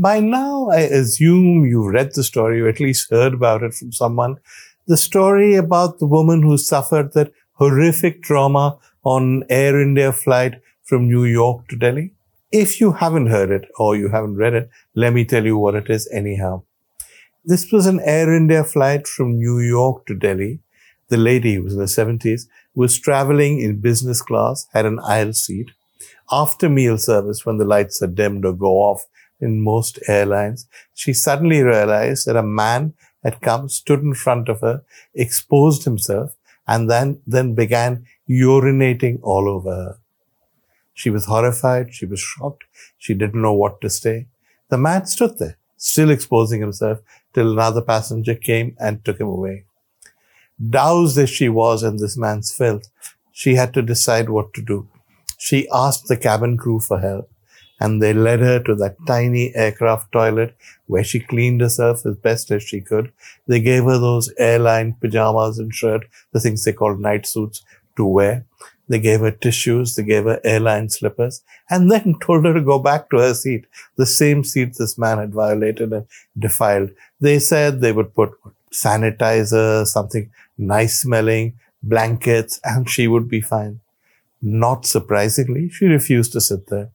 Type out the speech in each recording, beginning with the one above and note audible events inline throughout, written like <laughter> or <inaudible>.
By now, I assume you've read the story or at least heard about it from someone. The story about the woman who suffered that horrific trauma on Air India flight from New York to Delhi. If you haven't heard it or you haven't read it, let me tell you what it is anyhow. This was an Air India flight from New York to Delhi. The lady, who was in her 70s, was traveling in business class, had an aisle seat. After meal service, when the lights are dimmed or go off, in most airlines, she suddenly realized that a man had come, stood in front of her, exposed himself, and then, then began urinating all over her. She was horrified. She was shocked. She didn't know what to say. The man stood there, still exposing himself till another passenger came and took him away. Doused as she was in this man's filth, she had to decide what to do. She asked the cabin crew for help and they led her to that tiny aircraft toilet where she cleaned herself as best as she could. They gave her those airline pajamas and shirt, the things they called night suits to wear. They gave her tissues, they gave her airline slippers, and then <laughs> told her to go back to her seat, the same seat this man had violated and defiled. They said they would put sanitizer, something nice smelling, blankets, and she would be fine. Not surprisingly, she refused to sit there.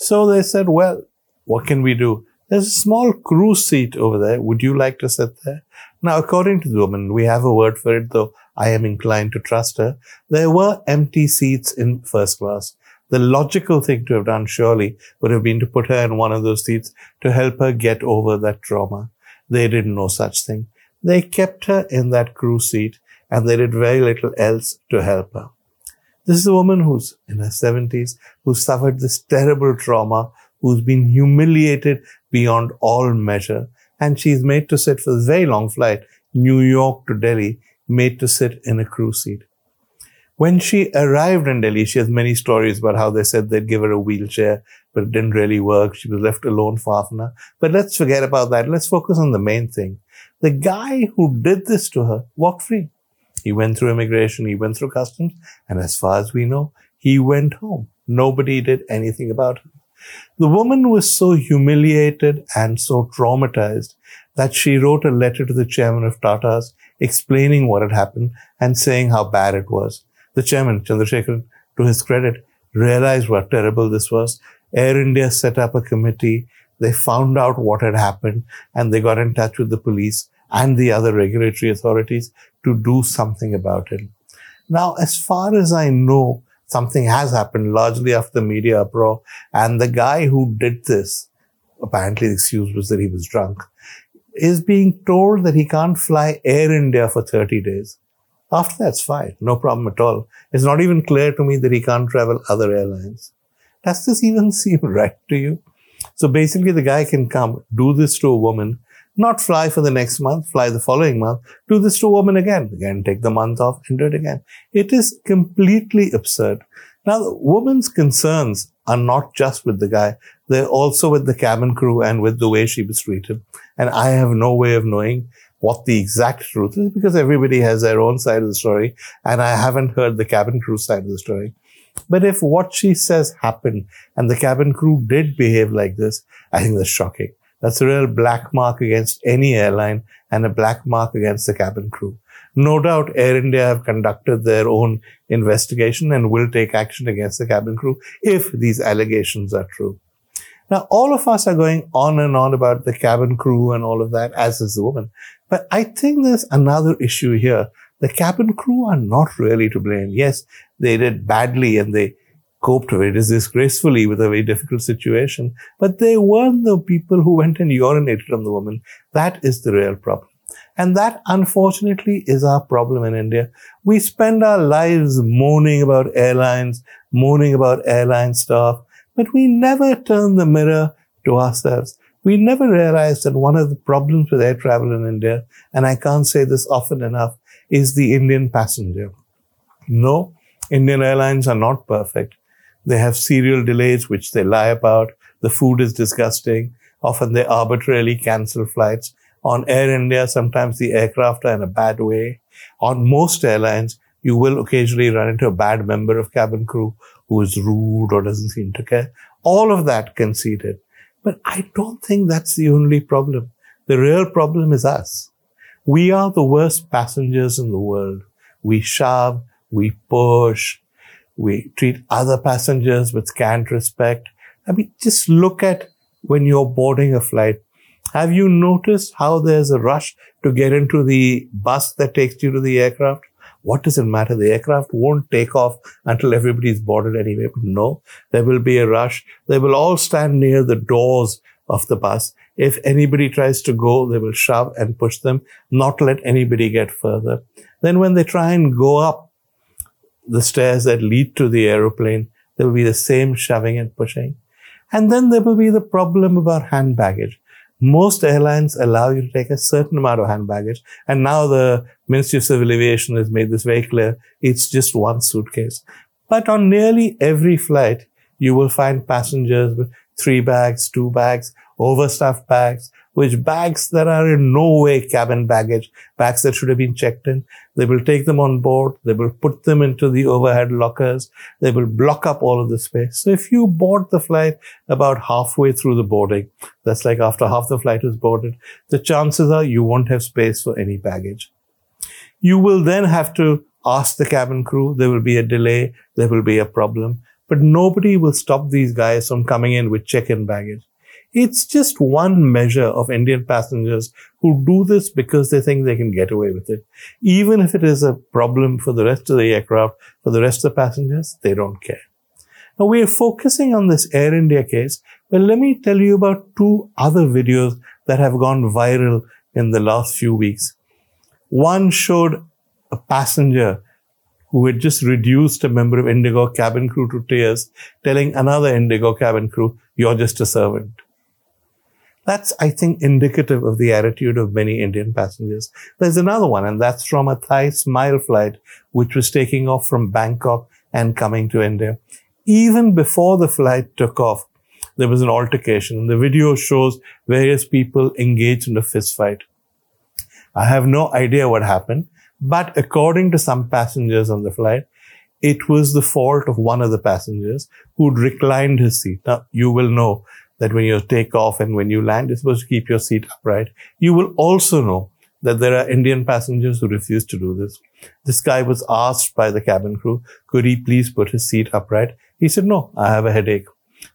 So they said, well, what can we do? There's a small crew seat over there. Would you like to sit there? Now, according to the woman, we have a word for it, though I am inclined to trust her. There were empty seats in first class. The logical thing to have done, surely, would have been to put her in one of those seats to help her get over that trauma. They did no such thing. They kept her in that crew seat and they did very little else to help her. This is a woman who's in her 70s, who suffered this terrible trauma, who's been humiliated beyond all measure. And she's made to sit for a very long flight, New York to Delhi, made to sit in a crew seat. When she arrived in Delhi, she has many stories about how they said they'd give her a wheelchair, but it didn't really work. She was left alone for half an hour. But let's forget about that. Let's focus on the main thing. The guy who did this to her walked free. He went through immigration, he went through customs, and as far as we know, he went home. Nobody did anything about it. The woman was so humiliated and so traumatized that she wrote a letter to the chairman of Tata's explaining what had happened and saying how bad it was. The chairman, Chandrasekaran, to his credit, realized what terrible this was. Air India set up a committee. They found out what had happened and they got in touch with the police and the other regulatory authorities to do something about it. Now, as far as I know, something has happened largely after the media uproar. And the guy who did this, apparently the excuse was that he was drunk, is being told that he can't fly Air India for 30 days. After that's fine. No problem at all. It's not even clear to me that he can't travel other airlines. Does this even <laughs> seem right to you? So basically the guy can come, do this to a woman, not fly for the next month, fly the following month, do this to a woman again, again take the month off and do it again. It is completely absurd. Now, the woman's concerns are not just with the guy. They're also with the cabin crew and with the way she was treated. And I have no way of knowing what the exact truth is because everybody has their own side of the story. And I haven't heard the cabin crew side of the story. But if what she says happened and the cabin crew did behave like this, I think that's shocking. That's a real black mark against any airline and a black mark against the cabin crew. No doubt Air India have conducted their own investigation and will take action against the cabin crew if these allegations are true. Now, all of us are going on and on about the cabin crew and all of that, as is the woman. But I think there's another issue here. The cabin crew are not really to blame. Yes, they did badly and they coped very disgracefully with a very difficult situation. But they weren't the people who went and urinated on the woman. That is the real problem. And that unfortunately is our problem in India. We spend our lives moaning about airlines, moaning about airline staff, but we never turn the mirror to ourselves. We never realize that one of the problems with air travel in India, and I can't say this often enough, is the Indian passenger. No, Indian airlines are not perfect. They have serial delays, which they lie about. The food is disgusting. Often they arbitrarily cancel flights. On Air India, sometimes the aircraft are in a bad way. On most airlines, you will occasionally run into a bad member of cabin crew who is rude or doesn't seem to care. All of that conceded. But I don't think that's the only problem. The real problem is us. We are the worst passengers in the world. We shove, we push, we treat other passengers with scant respect. I mean, just look at when you're boarding a flight. Have you noticed how there's a rush to get into the bus that takes you to the aircraft? What does it matter? The aircraft won't take off until everybody's boarded anyway. But no, there will be a rush. They will all stand near the doors of the bus. If anybody tries to go, they will shove and push them, not let anybody get further. Then when they try and go up the stairs that lead to the aeroplane, there will be the same shoving and pushing. And then there will be the problem about hand baggage most airlines allow you to take a certain amount of hand baggage. And now the Ministry of Civil Aviation has made this very clear. It's just one suitcase. But on nearly every flight, you will find passengers with three bags, two bags, overstuffed bags, which bags that are in no way cabin baggage, bags that should have been checked in. They will take them on board. They will put them into the overhead lockers. They will block up all of the space. So if you board the flight about halfway through the boarding, that's like after half the flight is boarded, the chances are you won't have space for any baggage. You will then have to ask the cabin crew. There will be a delay. There will be a problem, but nobody will stop these guys from coming in with check-in baggage. It's just one measure of Indian passengers who do this because they think they can get away with it. Even if it is a problem for the rest of the aircraft, for the rest of the passengers, they don't care. Now we are focusing on this Air India case, but let me tell you about two other videos that have gone viral in the last few weeks. One showed a passenger who had just reduced a member of Indigo cabin crew to tears, telling another Indigo cabin crew, you're just a servant. That's, I think, indicative of the attitude of many Indian passengers. There's another one, and that's from a Thai Smile flight, which was taking off from Bangkok and coming to India. Even before the flight took off, there was an altercation. The video shows various people engaged in a fist fight. I have no idea what happened, but according to some passengers on the flight, it was the fault of one of the passengers who'd reclined his seat. Now, you will know that when you take off and when you land, you're supposed to keep your seat upright. You will also know that there are Indian passengers who refuse to do this. This guy was asked by the cabin crew, could he please put his seat upright? He said, no, I have a headache.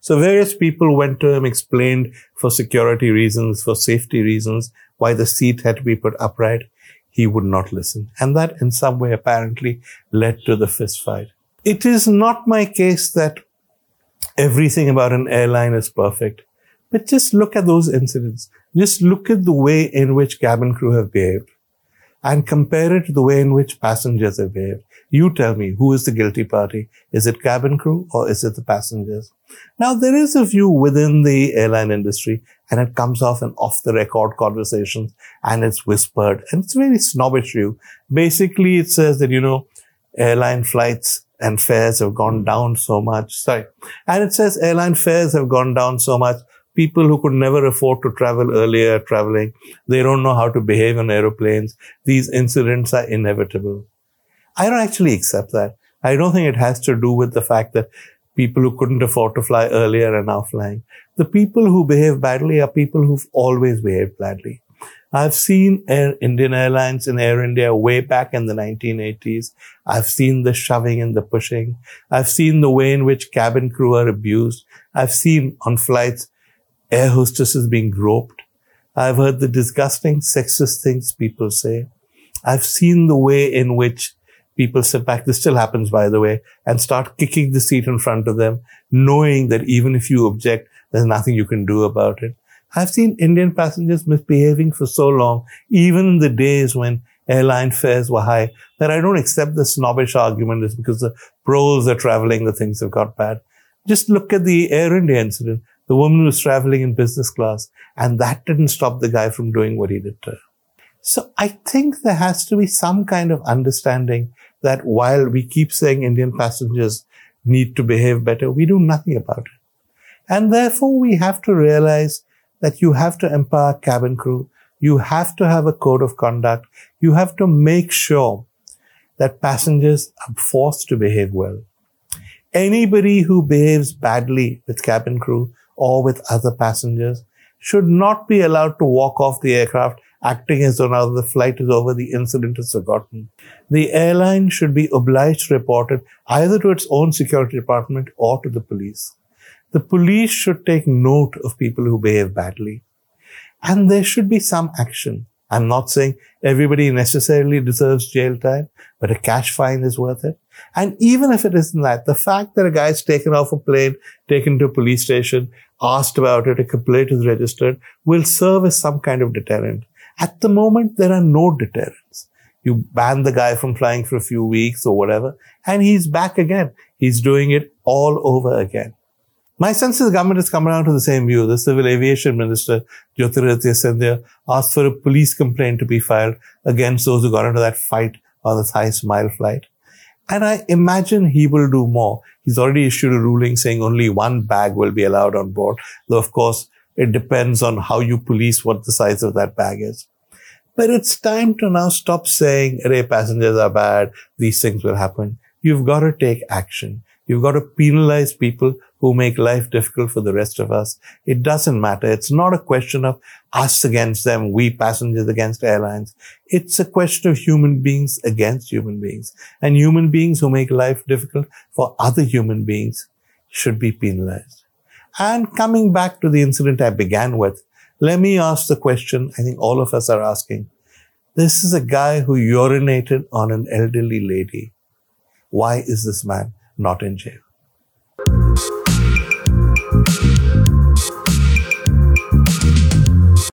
So various people went to him, explained for security reasons, for safety reasons, why the seat had to be put upright. He would not listen. And that in some way apparently led to the fist fight. It is not my case that everything about an airline is perfect. But just look at those incidents. Just look at the way in which cabin crew have behaved and compare it to the way in which passengers have behaved. You tell me who is the guilty party? Is it cabin crew or is it the passengers? Now there is a view within the airline industry and it comes off in off the record conversations and it's whispered and it's a very snobbish view. Basically it says that, you know, airline flights and fares have gone hmm. down so much. Sorry. And it says airline fares have gone down so much. People who could never afford to travel earlier are traveling. They don't know how to behave on aeroplanes. These incidents are inevitable. I don't actually accept that. I don't think it has to do with the fact that people who couldn't afford to fly earlier are now flying. The people who behave badly are people who've always behaved badly. I've seen Air, Indian Airlines and Air India way back in the 1980s. I've seen the shoving and the pushing. I've seen the way in which cabin crew are abused. I've seen on flights air hostesses being groped. I've heard the disgusting sexist things people say. I've seen the way in which people sit back. This still happens, by the way, and start kicking the seat in front of them, knowing that even if you object, there's nothing you can do about it. I've seen Indian passengers misbehaving for so long, even in the days when airline fares were high, that I don't accept the snobbish argument is because the pros are traveling, the things have got bad. Just look at the Air India incident. The woman was traveling in business class, and that didn't stop the guy from doing what he did to her. So I think there has to be some kind of understanding that while we keep saying Indian passengers need to behave better, we do nothing about it. And therefore we have to realize that you have to empower cabin crew. You have to have a code of conduct. You have to make sure that passengers are forced to behave well. Anybody who behaves badly with cabin crew or with other passengers should not be allowed to walk off the aircraft acting as though now the flight is over, the incident is forgotten. The airline should be obliged to report it either to its own security department or to the police. The police should take note of people who behave badly. And there should be some action. I'm not saying everybody necessarily deserves jail time, but a cash fine is worth it. And even if it isn't that, the fact that a guy is taken off a plane, taken to a police station, asked about it, a complaint is registered, will serve as some kind of deterrent. At the moment, there are no deterrents. You ban the guy from flying for a few weeks or whatever, and he's back again. He's doing it all over again. My sense is the government has come around to the same view. The Civil Aviation Minister, Jyotiraditya Scindia, asked for a police complaint to be filed against those who got into that fight on the Thai Smile flight. And I imagine he will do more. He's already issued a ruling saying only one bag will be allowed on board. Though, of course, it depends on how you police what the size of that bag is. But it's time to now stop saying, Array passengers are bad. These things will happen. You've got to take action. You've got to penalize people who make life difficult for the rest of us. It doesn't matter. It's not a question of us against them, we passengers against airlines. It's a question of human beings against human beings. And human beings who make life difficult for other human beings should be penalized. And coming back to the incident I began with, let me ask the question I think all of us are asking. This is a guy who urinated on an elderly lady. Why is this man not in jail?